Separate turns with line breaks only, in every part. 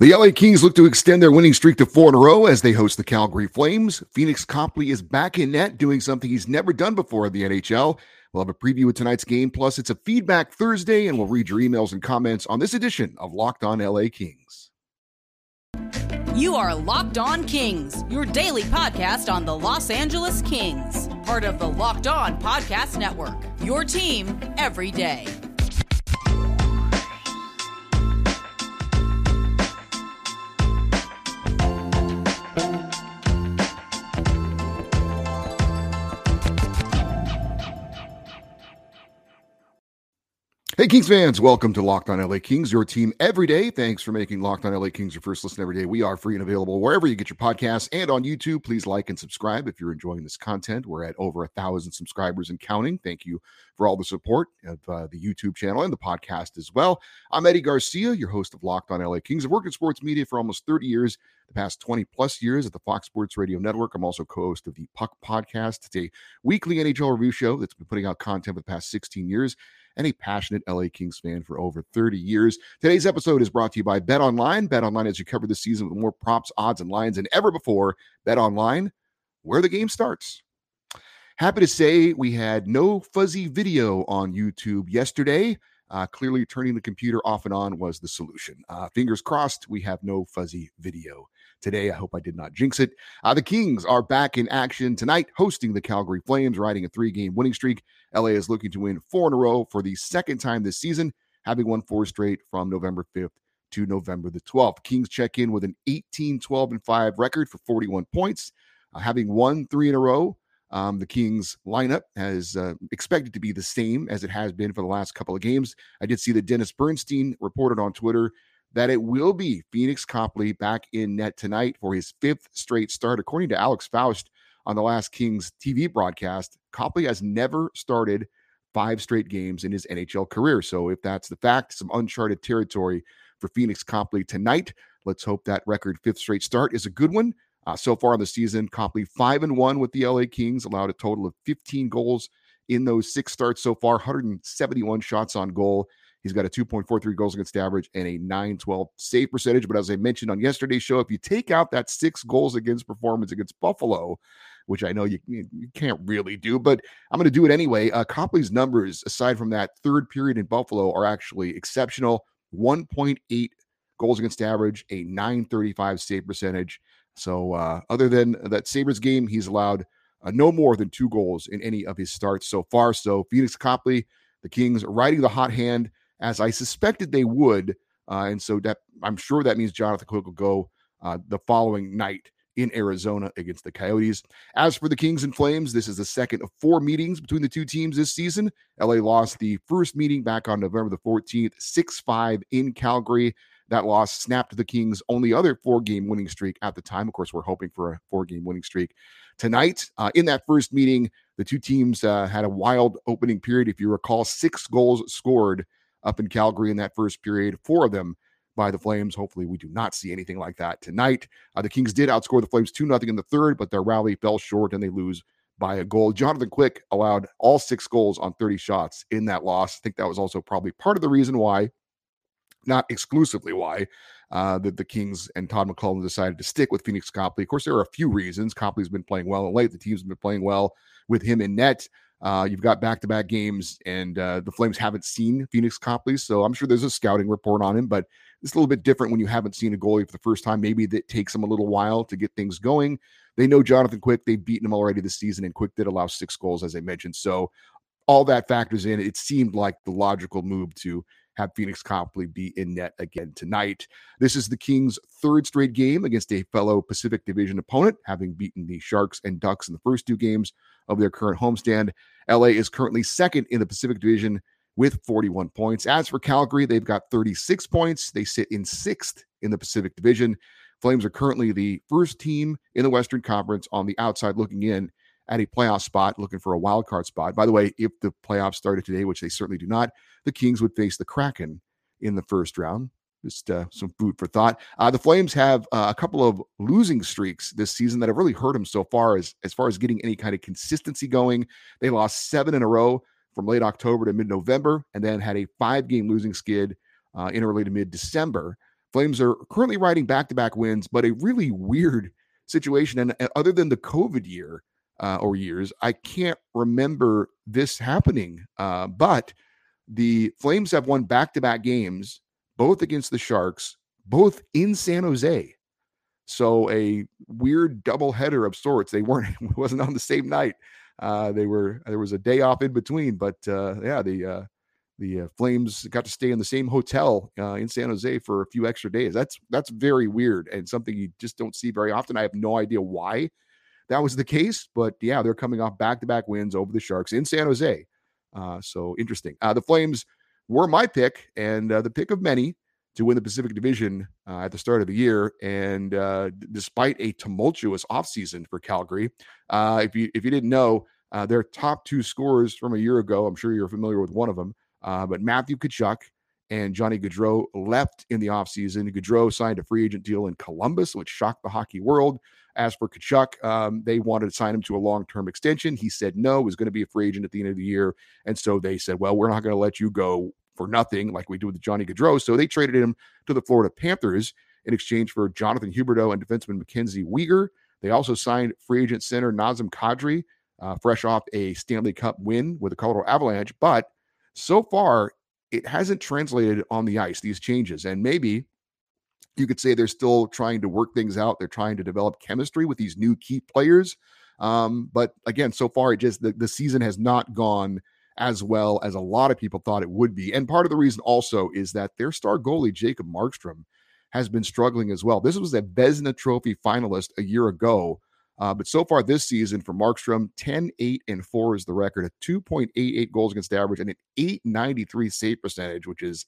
The LA Kings look to extend their winning streak to four in a row as they host the Calgary Flames. Phoenix Copley is back in net doing something he's never done before in the NHL. We'll have a preview of tonight's game, plus it's a feedback Thursday, and we'll read your emails and comments on this edition of Locked On LA Kings.
You are Locked On Kings, your daily podcast on the Los Angeles Kings, part of the Locked On Podcast Network. Your team every day.
Hey, Kings fans, welcome to Locked On LA Kings, your team every day. Thanks for making Locked On LA Kings your first listen every day. We are free and available wherever you get your podcasts and on YouTube. Please like and subscribe if you're enjoying this content. We're at over a thousand subscribers and counting. Thank you for all the support of uh, the YouTube channel and the podcast as well. I'm Eddie Garcia, your host of Locked On LA Kings. I've worked in sports media for almost 30 years, the past 20 plus years at the Fox Sports Radio Network. I'm also co host of the Puck Podcast. It's a weekly NHL review show that's been putting out content for the past 16 years and a passionate LA Kings fan for over 30 years. Today's episode is brought to you by Bet Online. Bet Online as you cover the season with more props, odds, and lines than ever before. Bet Online, where the game starts. Happy to say we had no fuzzy video on YouTube yesterday. Uh, clearly, turning the computer off and on was the solution. Uh, fingers crossed, we have no fuzzy video today. I hope I did not jinx it. Uh, the Kings are back in action tonight, hosting the Calgary Flames, riding a three game winning streak. LA is looking to win four in a row for the second time this season, having won four straight from November 5th to November the 12th. Kings check in with an 18 12 and 5 record for 41 points, uh, having won three in a row. Um, the Kings lineup has uh, expected to be the same as it has been for the last couple of games. I did see that Dennis Bernstein reported on Twitter that it will be Phoenix Copley back in net tonight for his fifth straight start. According to Alex Faust on the last Kings TV broadcast, Copley has never started five straight games in his NHL career. So if that's the fact, some uncharted territory for Phoenix Copley tonight. Let's hope that record fifth straight start is a good one. Uh, so far in the season, Copley five and one with the LA Kings, allowed a total of 15 goals in those six starts so far, 171 shots on goal. He's got a 2.43 goals against average and a 912 save percentage. But as I mentioned on yesterday's show, if you take out that six goals against performance against Buffalo, which I know you, you can't really do, but I'm going to do it anyway. Uh, Copley's numbers, aside from that third period in Buffalo, are actually exceptional 1.8 goals against average, a 935 save percentage. So, uh, other than that Sabres game, he's allowed uh, no more than two goals in any of his starts so far. So, Phoenix Copley, the Kings riding the hot hand as I suspected they would. Uh, and so that I'm sure that means Jonathan Quick will go uh, the following night in Arizona against the Coyotes. As for the Kings and Flames, this is the second of four meetings between the two teams this season. LA lost the first meeting back on November the 14th, 6 5 in Calgary. That loss snapped the Kings' only other four game winning streak at the time. Of course, we're hoping for a four game winning streak tonight. Uh, in that first meeting, the two teams uh, had a wild opening period. If you recall, six goals scored up in Calgary in that first period, four of them by the Flames. Hopefully, we do not see anything like that tonight. Uh, the Kings did outscore the Flames 2 0 in the third, but their rally fell short and they lose by a goal. Jonathan Quick allowed all six goals on 30 shots in that loss. I think that was also probably part of the reason why, not exclusively why, uh, that the Kings and Todd McLellan decided to stick with Phoenix Copley. Of course, there are a few reasons. Copley's been playing well late. The team's been playing well with him in net. Uh, you've got back to back games, and uh, the Flames haven't seen Phoenix Copley. So I'm sure there's a scouting report on him, but it's a little bit different when you haven't seen a goalie for the first time. Maybe that takes them a little while to get things going. They know Jonathan Quick. They've beaten him already this season, and Quick did allow six goals, as I mentioned. So all that factors in. It seemed like the logical move to have Phoenix Copley be in net again tonight. This is the Kings' third straight game against a fellow Pacific Division opponent, having beaten the Sharks and Ducks in the first two games of their current homestand. LA is currently second in the Pacific Division with 41 points. As for Calgary, they've got 36 points. They sit in sixth in the Pacific Division. Flames are currently the first team in the Western Conference on the outside looking in at a playoff spot, looking for a wild card spot. By the way, if the playoffs started today, which they certainly do not, the Kings would face the Kraken in the first round. Just uh, some food for thought. Uh, the Flames have uh, a couple of losing streaks this season that have really hurt them so far as as far as getting any kind of consistency going. They lost seven in a row from late October to mid November, and then had a five game losing skid uh, in early to mid December. Flames are currently riding back to back wins, but a really weird situation. And, and other than the COVID year uh, or years, I can't remember this happening. Uh, but the Flames have won back to back games, both against the Sharks, both in San Jose. So a weird double header of sorts. They weren't wasn't on the same night. Uh, they were there was a day off in between, but uh, yeah, the uh, the uh, Flames got to stay in the same hotel uh, in San Jose for a few extra days. That's that's very weird and something you just don't see very often. I have no idea why that was the case, but yeah, they're coming off back to back wins over the Sharks in San Jose. Uh, so interesting. Uh, the Flames were my pick and uh, the pick of many to win the Pacific Division uh, at the start of the year. And d- despite a tumultuous offseason for Calgary, if you if you didn't know, their top two scorers from a year ago, I'm sure you're familiar with one of them. Uh, but Matthew Tkachuk and Johnny Gaudreau left in the offseason. Gaudreau signed a free agent deal in Columbus, which shocked the hockey world. As for Tkachuk, um, they wanted to sign him to a long term extension. He said no, was going to be a free agent at the end of the year. And so they said, well, we're not going to let you go for nothing like we do with Johnny Gaudreau. So they traded him to the Florida Panthers in exchange for Jonathan Huberdeau and defenseman Mackenzie Weegar. They also signed free agent center Nazem Kadri, uh, fresh off a Stanley Cup win with the Colorado Avalanche. But so far, it hasn't translated on the ice, these changes. And maybe you could say they're still trying to work things out. They're trying to develop chemistry with these new key players. Um, but again, so far, it just the, the season has not gone as well as a lot of people thought it would be. And part of the reason also is that their star goalie, Jacob Markstrom, has been struggling as well. This was a Vezina Trophy finalist a year ago uh, but so far this season for Markstrom, 10, 8, and 4 is the record, a 2.88 goals against average and an 893 save percentage, which is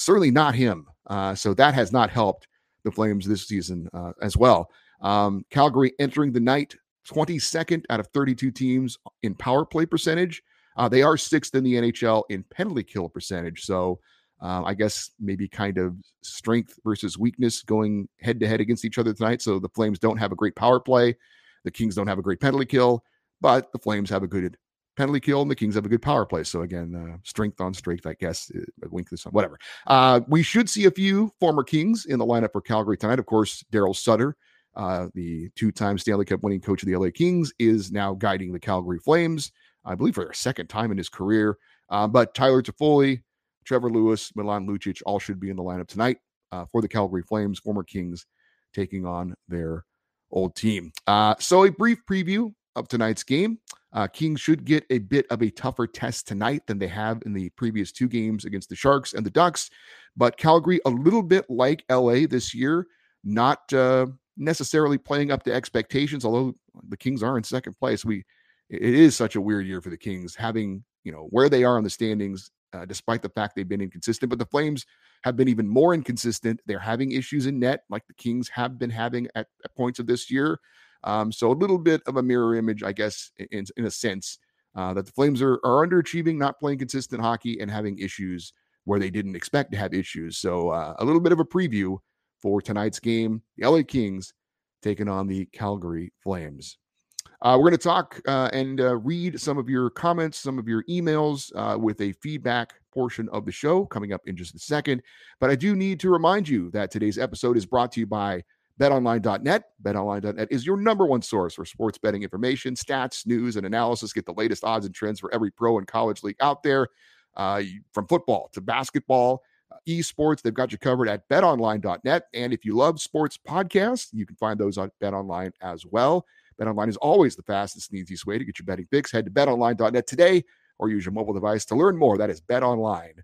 certainly not him. Uh, so that has not helped the Flames this season uh, as well. Um, Calgary entering the night 22nd out of 32 teams in power play percentage. Uh, they are sixth in the NHL in penalty kill percentage. So uh, I guess maybe kind of strength versus weakness going head to head against each other tonight. So the Flames don't have a great power play. The Kings don't have a great penalty kill, but the Flames have a good penalty kill and the Kings have a good power play. So again, uh, strength on strength, I guess. Uh, wink this on whatever. Uh, we should see a few former Kings in the lineup for Calgary tonight. Of course, Daryl Sutter, uh, the two-time Stanley Cup winning coach of the LA Kings, is now guiding the Calgary Flames. I believe for their second time in his career. Uh, but Tyler Toffoli, Trevor Lewis, Milan Lucic all should be in the lineup tonight uh, for the Calgary Flames, former Kings, taking on their old team. So, a brief preview of tonight's game. Uh, Kings should get a bit of a tougher test tonight than they have in the previous two games against the Sharks and the Ducks. But Calgary, a little bit like LA this year, not uh, necessarily playing up to expectations. Although the Kings are in second place, we it is such a weird year for the Kings, having you know where they are on the standings, uh, despite the fact they've been inconsistent. But the Flames have been even more inconsistent. They're having issues in net, like the Kings have been having at, at points of this year. Um, so a little bit of a mirror image, I guess, in, in a sense, uh, that the Flames are, are underachieving, not playing consistent hockey, and having issues where they didn't expect to have issues. So uh, a little bit of a preview for tonight's game: the LA Kings taking on the Calgary Flames. Uh, we're going to talk uh, and uh, read some of your comments, some of your emails uh, with a feedback portion of the show coming up in just a second. But I do need to remind you that today's episode is brought to you by betonline.net. Betonline.net is your number one source for sports betting information, stats, news, and analysis. Get the latest odds and trends for every pro and college league out there, uh, from football to basketball. Uh, esports, they've got you covered at betonline.net. And if you love sports podcasts, you can find those on betonline as well. BetOnline is always the fastest and easiest way to get your betting fix. Head to betonline.net today or use your mobile device to learn more. That is BetOnline,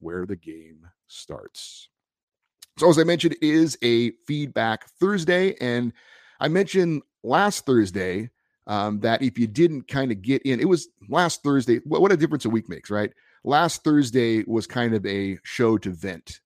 where the game starts. So, as I mentioned, it is a feedback Thursday. And I mentioned last Thursday um, that if you didn't kind of get in, it was last Thursday. What, what a difference a week makes, right? Last Thursday was kind of a show to vent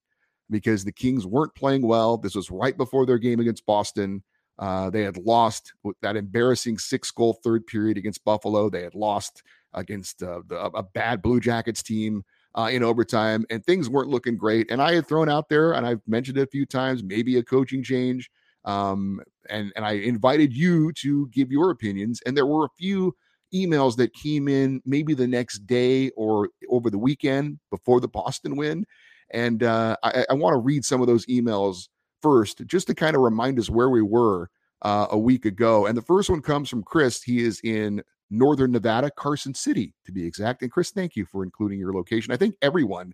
because the Kings weren't playing well. This was right before their game against Boston. Uh, they had lost that embarrassing six goal third period against Buffalo. They had lost against uh, the, a bad Blue Jackets team uh, in overtime, and things weren't looking great. And I had thrown out there, and I've mentioned it a few times, maybe a coaching change. Um, and and I invited you to give your opinions, and there were a few emails that came in maybe the next day or over the weekend before the Boston win. And uh, I, I want to read some of those emails first, just to kind of remind us where we were uh, a week ago. And the first one comes from Chris. He is in Northern Nevada, Carson City, to be exact. And Chris, thank you for including your location. I think everyone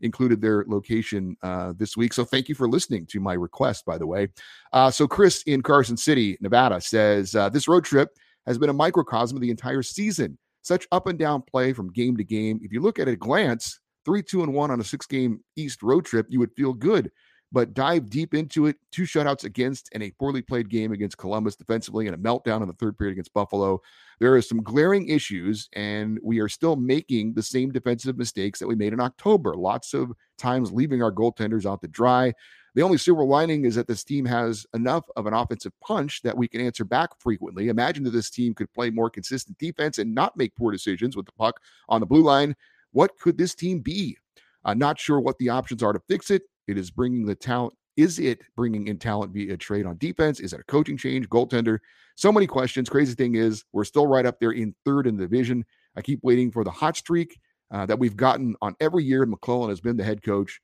included their location uh, this week. So thank you for listening to my request, by the way. Uh, so Chris in Carson City, Nevada says uh, this road trip has been a microcosm of the entire season. Such up and down play from game to game. If you look at a glance, three, two, and one on a six game East road trip, you would feel good but dive deep into it. Two shutouts against and a poorly played game against Columbus defensively and a meltdown in the third period against Buffalo. There are some glaring issues, and we are still making the same defensive mistakes that we made in October. Lots of times leaving our goaltenders out to dry. The only silver lining is that this team has enough of an offensive punch that we can answer back frequently. Imagine that this team could play more consistent defense and not make poor decisions with the puck on the blue line. What could this team be? I'm not sure what the options are to fix it. It is bringing the talent. Is it bringing in talent via trade on defense? Is it a coaching change, goaltender? So many questions. Crazy thing is, we're still right up there in third in the division. I keep waiting for the hot streak uh, that we've gotten on every year. McLellan has been the head coach.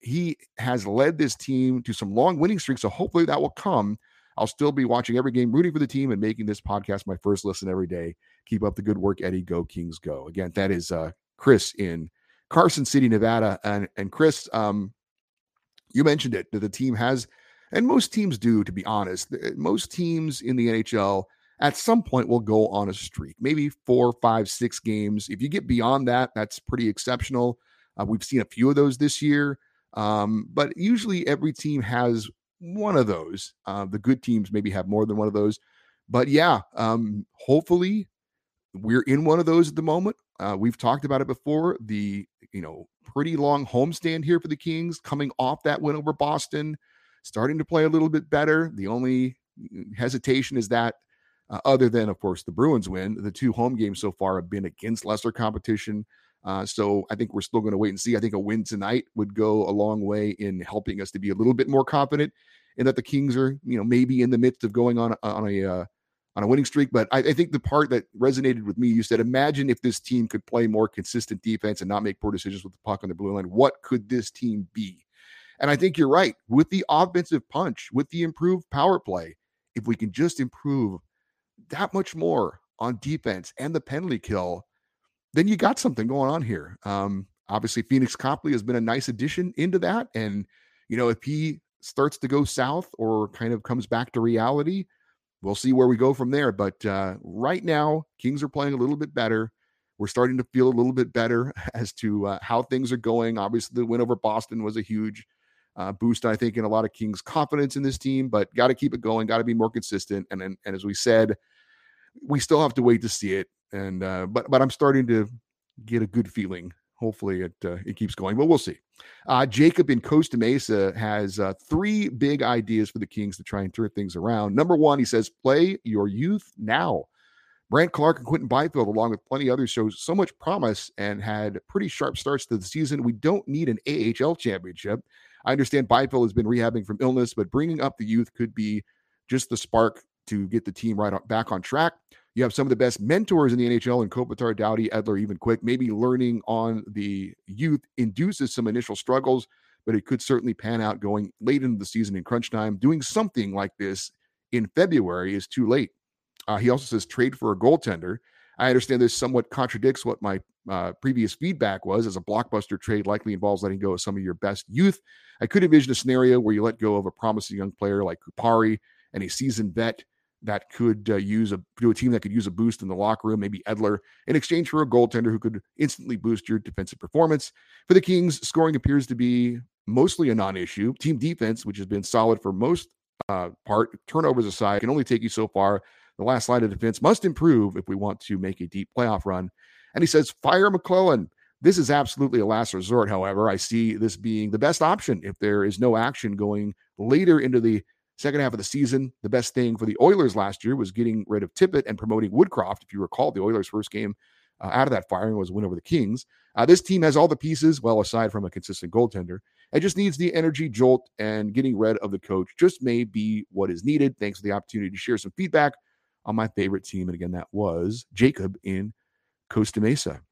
He has led this team to some long winning streaks. So hopefully that will come. I'll still be watching every game, rooting for the team, and making this podcast my first listen every day. Keep up the good work, Eddie. Go Kings, go! Again, that is uh, Chris in Carson City, Nevada, and and Chris, um, you mentioned it that the team has, and most teams do, to be honest. Most teams in the NHL at some point will go on a streak, maybe four, five, six games. If you get beyond that, that's pretty exceptional. Uh, we've seen a few of those this year, um, but usually every team has one of those. Uh, the good teams maybe have more than one of those. But yeah, um, hopefully we're in one of those at the moment. Uh, we've talked about it before. The you know pretty long homestand here for the Kings, coming off that win over Boston, starting to play a little bit better. The only mm, hesitation is that, uh, other than of course the Bruins win, the two home games so far have been against lesser competition. Uh, so I think we're still going to wait and see. I think a win tonight would go a long way in helping us to be a little bit more confident in that the Kings are, you know, maybe in the midst of going on on a uh, on a winning streak. But I, I, think the part that resonated with me, you said, imagine if this team could play more consistent defense and not make poor decisions with the puck on the blue line. What could this team be? And I think you're right. With the offensive punch, with the improved power play, if we can just improve that much more on defense and the penalty kill, then you got something going on here. Um, obviously, Phoenix Copley has been a nice addition into that. And, you know, if he starts to go south or kind of comes back to reality, we'll see where we go from there. But uh, right now, Kings are playing a little bit better. We're starting to feel a little bit better as to uh, how things are going. Obviously, the win over Boston was a huge uh, boost, I think, in a lot of Kings' confidence in this team. But got to keep it going. Got to be more consistent. And, and and as we said, we still have to wait to see it. And uh, but but I'm starting to get a good feeling hopefully it uh, it keeps going, but we'll see. Uh, Jacob in Costa Mesa has uh, three big ideas for the Kings to try and turn things around. Number one, he says, play your youth now. Brandt Clarke and Quinton Byfield, along with plenty others, shows so much promise and had pretty sharp starts to the season. We don't need an AHL championship. I understand Byfield has been rehabbing from illness, but bringing up the youth could be just the spark to get the team right back on track. You have some of the best mentors in the NHL in Kopitar, Doughty, Edler, even Quick. Maybe learning on the youth induces some initial struggles, but it could certainly pan out going late into the season in crunch time. Doing something like this in February is too late. Uh, he also says trade for a goaltender. I understand this somewhat contradicts what my uh, previous feedback was, as a blockbuster trade likely involves letting go of some of your best youth. I could envision a scenario where you let go of a promising young player like Kupari and a seasoned vet that could uh, use a to a team that could use a boost in the locker room, maybe Edler, in exchange for a goaltender who could instantly boost your defensive performance. For the Kings, scoring appears to be mostly a non-issue. Team defense, which has been solid for most uh, part, turnovers aside, can only take you so far. The last line of defense must improve if we want to make a deep playoff run. And he says, fire McLellan." This is absolutely a last resort. However, I see this being the best option if there is no action going later into the Second half of the season, the best thing for the Oilers last year was getting rid of Tippett and promoting Woodcroft. If you recall, the Oilers' first game uh, out of that firing was a win over the Kings. Uh, this team has all the pieces, well, aside from a consistent goaltender. It just needs the energy jolt, and getting rid of the coach just may be what is needed. Thanks for the opportunity to share some feedback on my favorite team. And again, that was Jacob in Costa Mesa.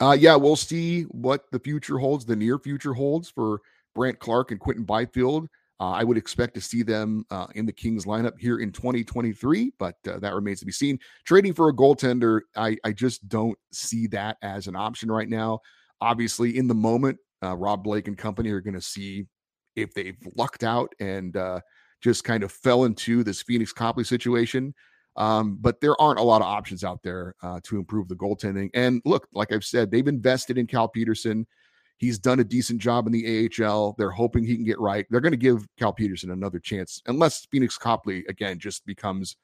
Uh, yeah, we'll see what the future holds, the near future holds for Brandt Clarke and Quinton Byfield. Uh, I would expect to see them uh, in the Kings lineup here in 2023, but uh, that remains to be seen. Trading for a goaltender, I, I, just don't see that as an option right now. Obviously, in the moment, uh, Rob Blake and company are going to see if they've lucked out and uh, just kind of fell into this Phoenix Copley situation. Um, but there aren't a lot of options out there uh, to improve the goaltending. And look, like I've said, they've invested in Cal Petersen. He's done a decent job in the AHL. They're hoping he can get right. They're going to give Cal Petersen another chance, unless Phoenix Copley again just becomes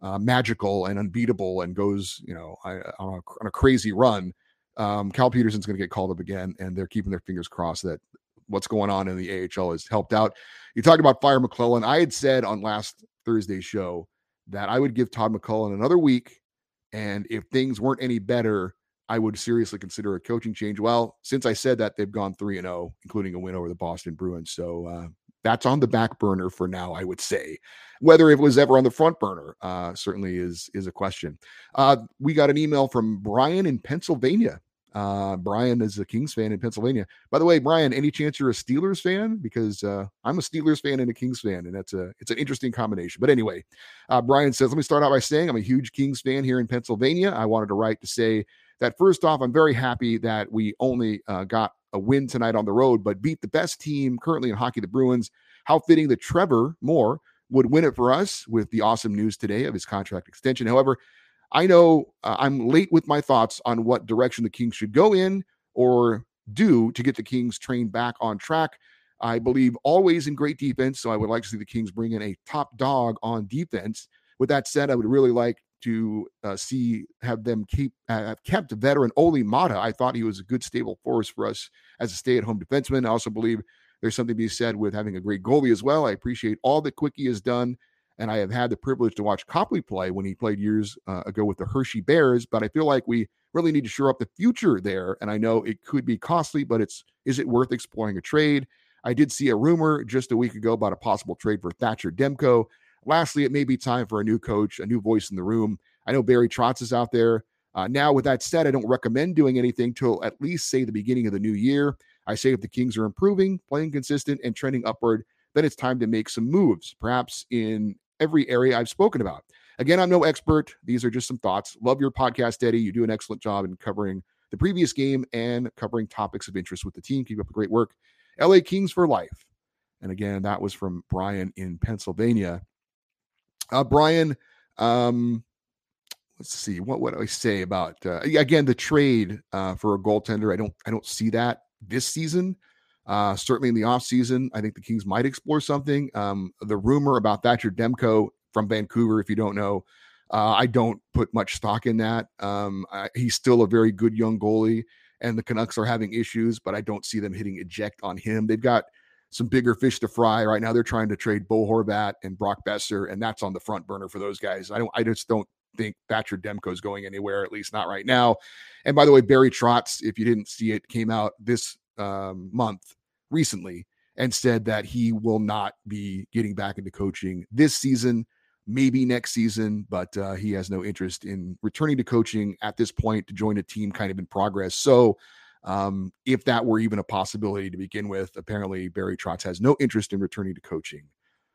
uh, magical and unbeatable and goes, you know, on a, on a crazy run. Um, Cal Petersen's going to get called up again, and they're keeping their fingers crossed that what's going on in the AHL has helped out. You talked about Fire McLellan. I had said on last Thursday's show that I would give Todd McLellan another week, and if things weren't any better, I would seriously consider a coaching change. Well, since I said that, they've gone 3 and 0, including a win over the Boston Bruins. So uh, that's on the back burner for now, I would say. Whether it was ever on the front burner uh, certainly is is a question. Uh, we got an email from Brian in Pennsylvania. Uh, Brian is a Kings fan in Pennsylvania. By the way, Brian, any chance you're a Steelers fan? Because uh, I'm a Steelers fan and a Kings fan, and that's a it's an interesting combination. But anyway, uh, Brian says, let me start out by saying I'm a huge Kings fan here in Pennsylvania. I wanted to write to say that first off, I'm very happy that we only uh, got a win tonight on the road, but beat the best team currently in hockey, the Bruins. How fitting that Trevor Moore would win it for us with the awesome news today of his contract extension. However, I know uh, I'm late with my thoughts on what direction the Kings should go in or do to get the Kings train back on track. I believe always in great defense, so I would like to see the Kings bring in a top dog on defense. With that said, I would really like to uh, see have them keep have kept veteran Olli Maatta. I thought he was a good stable force for us as a stay-at-home defenseman. I also believe there's something to be said with having a great goalie as well. I appreciate all that Quickie has done, and I have had the privilege to watch Copley play when he played years uh, ago with the Hershey Bears. But I feel like we really need to shore up the future there. And I know it could be costly, but it's is it worth exploring a trade? I did see a rumor just a week ago about a possible trade for Thatcher Demko. Lastly, it may be time for a new coach, a new voice in the room. I know Barry Trotz is out there. Uh, now, with that said, I don't recommend doing anything till at least say the beginning of the new year. I say if the Kings are improving, playing consistent, and trending upward, then it's time to make some moves, perhaps in every area I've spoken about. Again, I'm no expert. These are just some thoughts. Love your podcast, Eddie. You do an excellent job in covering the previous game and covering topics of interest with the team. Keep up the great work. LA Kings for life. And again, that was from Brian in Pennsylvania. Uh, Brian, um, let's see what would I say about uh, again the trade uh, for a goaltender. I don't I don't see that this season. Uh, certainly in the offseason, I think the Kings might explore something. Um, the rumor about Thatcher Demko from Vancouver, if you don't know, uh, I don't put much stock in that. Um, I, he's still a very good young goalie, and the Canucks are having issues, but I don't see them hitting eject on him. They've got some bigger fish to fry right now. They're trying to trade Bo Horvat and Brock Boeser, and that's on the front burner for those guys. I don't. I just don't think Thatcher Demko is going anywhere, at least not right now. And by the way, Barry Trotz, if you didn't see it, came out this um, month recently and said that he will not be getting back into coaching this season, maybe next season, but uh, he has no interest in returning to coaching at this point to join a team kind of in progress. So um, if that were even a possibility to begin with. Apparently, Barry Trotz has no interest in returning to coaching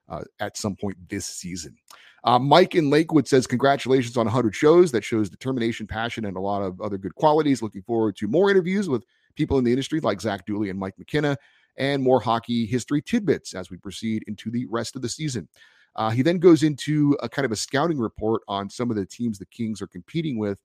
uh, at some point this season. Uh, Mike in Lakewood says, Congratulations on 100 shows. That shows determination, passion, and a lot of other good qualities. Looking forward to more interviews with people in the industry like Zach Dooley and Mike McKenna, and more hockey history tidbits as we proceed into the rest of the season. Uh, he then goes into a kind of a scouting report on some of the teams the Kings are competing with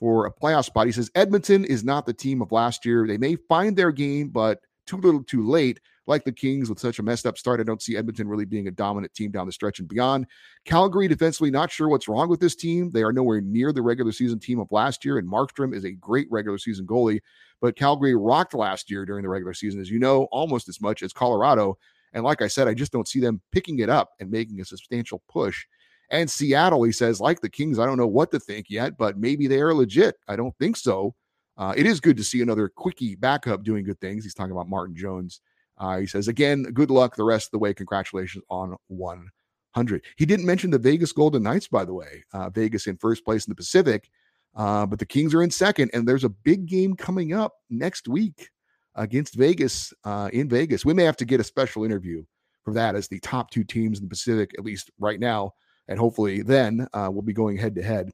for a playoff spot. He says Edmonton is not the team of last year. They may find their game, but too little too late. Like the Kings with such a messed up start, I don't see Edmonton really being a dominant team down the stretch and beyond. Calgary defensively, not sure what's wrong with this team. They are nowhere near the regular season team of last year, and Markstrom is a great regular season goalie. But Calgary rocked last year during the regular season, as you know, almost as much as Colorado. And like I said, I just don't see them picking it up and making a substantial push and Seattle, he says, like the Kings, I don't know what to think yet, but maybe they are legit. I don't think so. Uh, it is good to see another quickie backup doing good things. He's talking about Martin Jones. Uh, he says, again, good luck the rest of the way. Congratulations on 100. He didn't mention the Vegas Golden Knights, by the way. Uh, Vegas in first place in the Pacific. Uh, but the Kings are in second, and there's a big game coming up next week against Vegas uh, in Vegas. We may have to get a special interview for that as the top two teams in the Pacific, at least right now. And hopefully then uh, we'll be going head to head.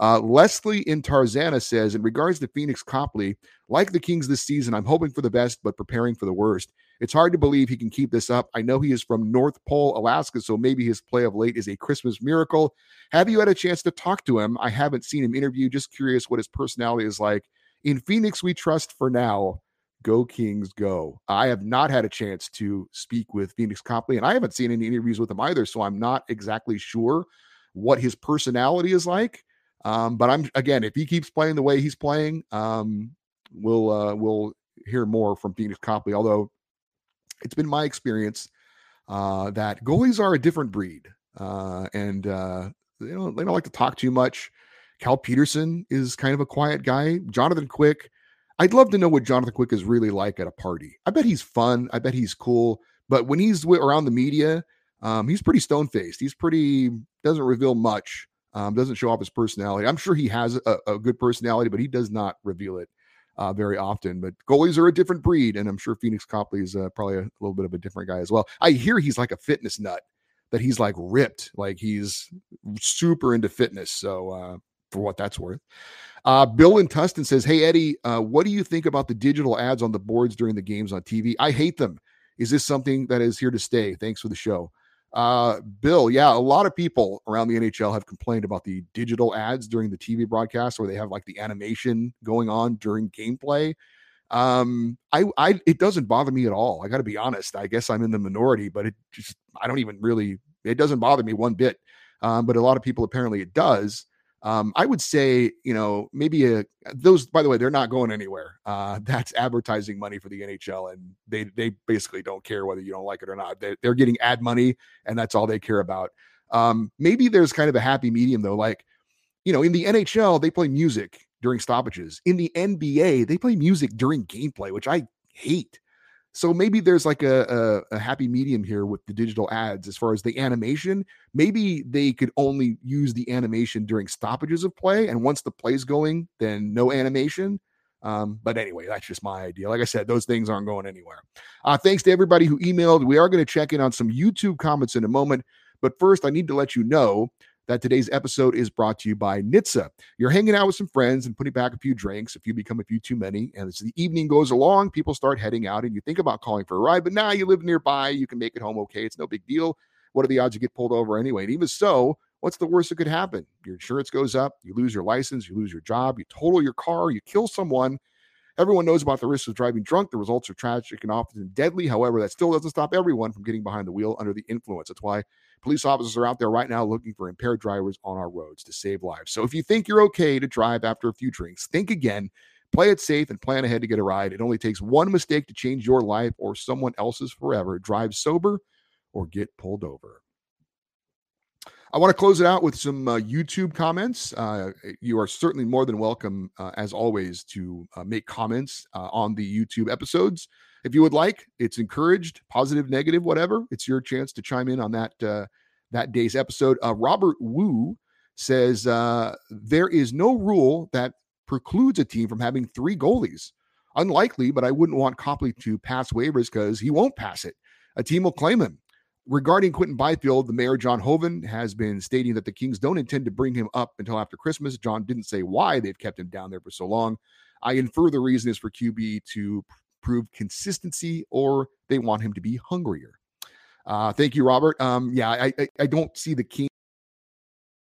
Uh, Leslie in Tarzana says, in regards to Phoenix Copley, like the Kings this season, I'm hoping for the best, but preparing for the worst. It's hard to believe he can keep this up. I know he is from North Pole, Alaska, so maybe his play of late is a Christmas miracle. Have you had a chance to talk to him? I haven't seen him interview. Just curious what his personality is like. In Phoenix, we trust for now. Go Kings, go. I have not had a chance to speak with Phoenix Copley, and I haven't seen any interviews with him either, so I'm not exactly sure what his personality is like. Um, but I'm again, if he keeps playing the way he's playing, um, we'll uh, we'll hear more from Phoenix Copley. Although it's been my experience uh, that goalies are a different breed, uh, and uh, they don't they don't like to talk too much. Cal Petersen is kind of a quiet guy. Jonathan Quick, I'd love to know what Jonathan Quick is really like at a party. I bet he's fun. I bet he's cool. But when he's around the media, um, he's pretty stone faced. He's pretty doesn't reveal much. Um, doesn't show off his personality. I'm sure he has a, a good personality, but he does not reveal it uh, very often. But goalies are a different breed, and I'm sure Phoenix Copley is uh, probably a, little bit of a different guy as well. I hear he's like a fitness nut, that he's like ripped, like he's super into fitness. So uh, for what that's worth. Uh, Bill in Tustin says, Hey, Eddie, uh, what do you think about the digital ads on the boards during the games on TV? I hate them. Is this something that is here to stay? Thanks for the show. Uh, Bill, yeah, a lot of people around the NHL have complained about the digital ads during the TV broadcast where they have like the animation going on during gameplay. Um, I, I, it doesn't bother me at all. I got to be honest. I guess I'm in the minority, but it just, I don't even really, it doesn't bother me one bit. Um, but a lot of people apparently it does. Um, I would say, you know, maybe a those. By the way, they're not going anywhere. Uh, that's advertising money for the NHL, and they they basically don't care whether you don't like it or not. They, they're getting ad money, and that's all they care about. Um, maybe there's kind of a happy medium though. Like, you know, in the NHL, they play music during stoppages. In the NBA, they play music during gameplay, which I hate. So maybe there's like a, a, a, happy medium here with the digital ads as far as the animation. Maybe they could only use the animation during stoppages of play, and once the play's going, then no animation. Um, but anyway, that's just my idea. Like I said, those things aren't going anywhere. Uh, thanks to everybody who emailed. We are going to check in on some YouTube comments in a moment. But first, I need to let you know that today's episode is brought to you by NHTSA. You're hanging out with some friends and putting back a few drinks. If you become a few too many, and as the evening goes along, people start heading out, and you think about calling for a ride, but now you live nearby, you can make it home okay. It's no big deal. What are the odds you get pulled over anyway? And even so, what's the worst that could happen? Your insurance goes up, you lose your license, you lose your job, you total your car, you kill someone. Everyone knows about the risks of driving drunk. The results are tragic and often deadly. However, that still doesn't stop everyone from getting behind the wheel under the influence. That's why Police officers are out there right now looking for impaired drivers on our roads to save lives. So if you think you're okay to drive after a few drinks, think again. Play it safe and plan ahead to get a ride. It only takes one mistake to change your life or someone else's forever. Drive sober or get pulled over. I want to close it out with some uh, YouTube comments. Uh, you are certainly more than welcome, uh, as always, to uh, make comments uh, on the YouTube episodes. If you would like, it's encouraged, positive, negative, whatever. It's your chance to chime in on that uh, that day's episode. Uh, Robert Wu says uh, there is no rule that precludes a team from having three goalies. Unlikely, but I wouldn't want Copley to pass waivers because he won't pass it. A team will claim him. Regarding Quinton Byfield, the mayor, John Hoven, has been stating that the Kings don't intend to bring him up until after Christmas. John didn't say why they've kept him down there for so long. I infer the reason is for QB to consistency or they want him to be hungrier. Uh, thank you, Robert. Um, yeah, I, I, I don't see the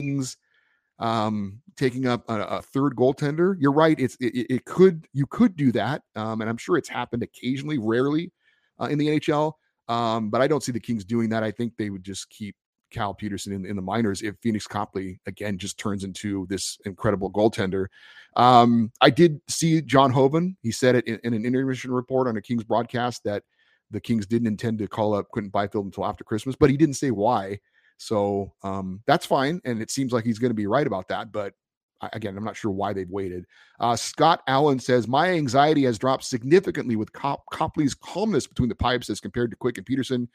Kings um, taking up a, a, third goaltender. You're right. It's it, it could you could do that, um, and I'm sure it's happened occasionally, rarely uh, in the NHL. Um, but I don't see the Kings doing that. I think they would just keep Cal Petersen in, in the minors if Phoenix Copley again just turns into this incredible goaltender. Um, I did see John Hoven. He said it in, in, an intermission report on a Kings broadcast that the Kings didn't intend to call up Quinton Byfield until after Christmas, but he didn't say why. So um, that's fine, and it seems like he's going to be right about that. But again, I'm not sure why they've waited. Uh, Scott Allen says my anxiety has dropped significantly with Cop- Copley's calmness between the pipes as compared to Quick and Petersen.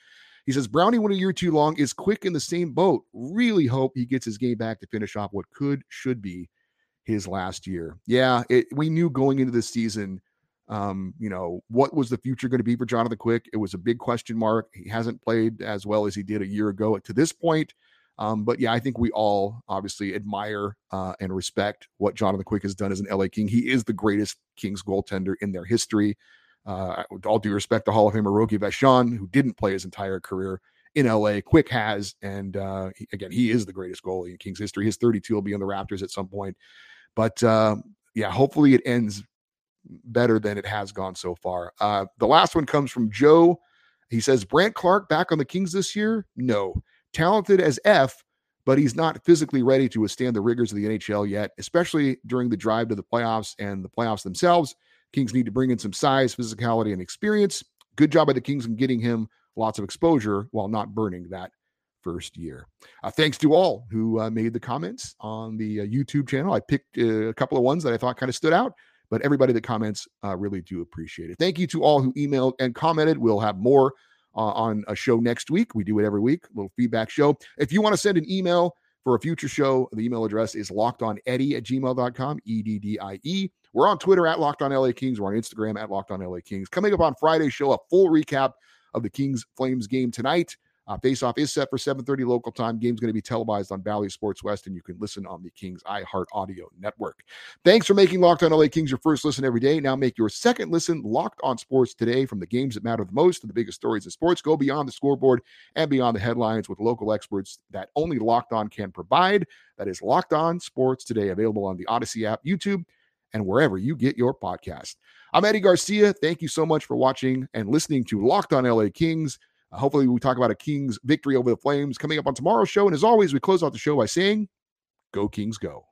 He says Brownie went a year too long. Is Quick in the same boat? Really hope he gets his game back to finish off what could should be his last year. Yeah, it, we knew going into this season, um, you know, what was the future going to be for Jonathan Quick? It was a big question mark. He hasn't played as well as he did a year ago to this point. Um, but yeah, I think we all obviously admire uh, and respect what Jonathan Quick has done as an LA King. He is the greatest Kings goaltender in their history. Uh, all due respect to Hall of Famer Rogie Vachon, who didn't play his entire career in LA, Quick has. And uh, he, again, he is the greatest goalie in Kings history. His 32 will be on the Raptors at some point. But uh, yeah, hopefully it ends better than it has gone so far. Uh, the last one comes from Joe. He says, Brandt Clarke back on the Kings this year? No talented as F, but he's not physically ready to withstand the rigors of the NHL yet, especially during the drive to the playoffs and the playoffs themselves. Kings need to bring in some size, physicality, and experience. Good job by the Kings in getting him lots of exposure while not burning that first year. Uh, thanks to all who uh, made the comments on the uh, YouTube channel. I picked uh, a couple of ones that I thought kind of stood out, but everybody that comments uh, really do appreciate it. Thank you to all who emailed and commented. We'll have more uh, on a show next week. We do it every week, a little feedback show. If you want to send an email for a future show, the email address is lockedoneddie at gmail.com, E D D I E. We're on Twitter at Locked On LA Kings. We're on Instagram at Locked On LA Kings. Coming up on Friday's show, a full recap of the Kings Flames game tonight. Uh, Face-off is set for 7:30 local time. Game's going to be televised on Bally Sports West, and you can listen on the Kings iHeart Audio Network. Thanks for making Locked On LA Kings your first listen every day. Now make your second listen Locked On Sports today. From the games that matter the most to the biggest stories in sports, go beyond the scoreboard and beyond the headlines with local experts that only Locked On can provide. That is Locked On Sports today, available on the Odyssey app, YouTube, and wherever you get your podcast. I'm Eddie Garcia. Thank you so much for watching and listening to Locked On LA Kings. Uh, hopefully, we talk about a Kings victory over the Flames coming up on tomorrow's show. And as always, we close out the show by saying, Go Kings, go.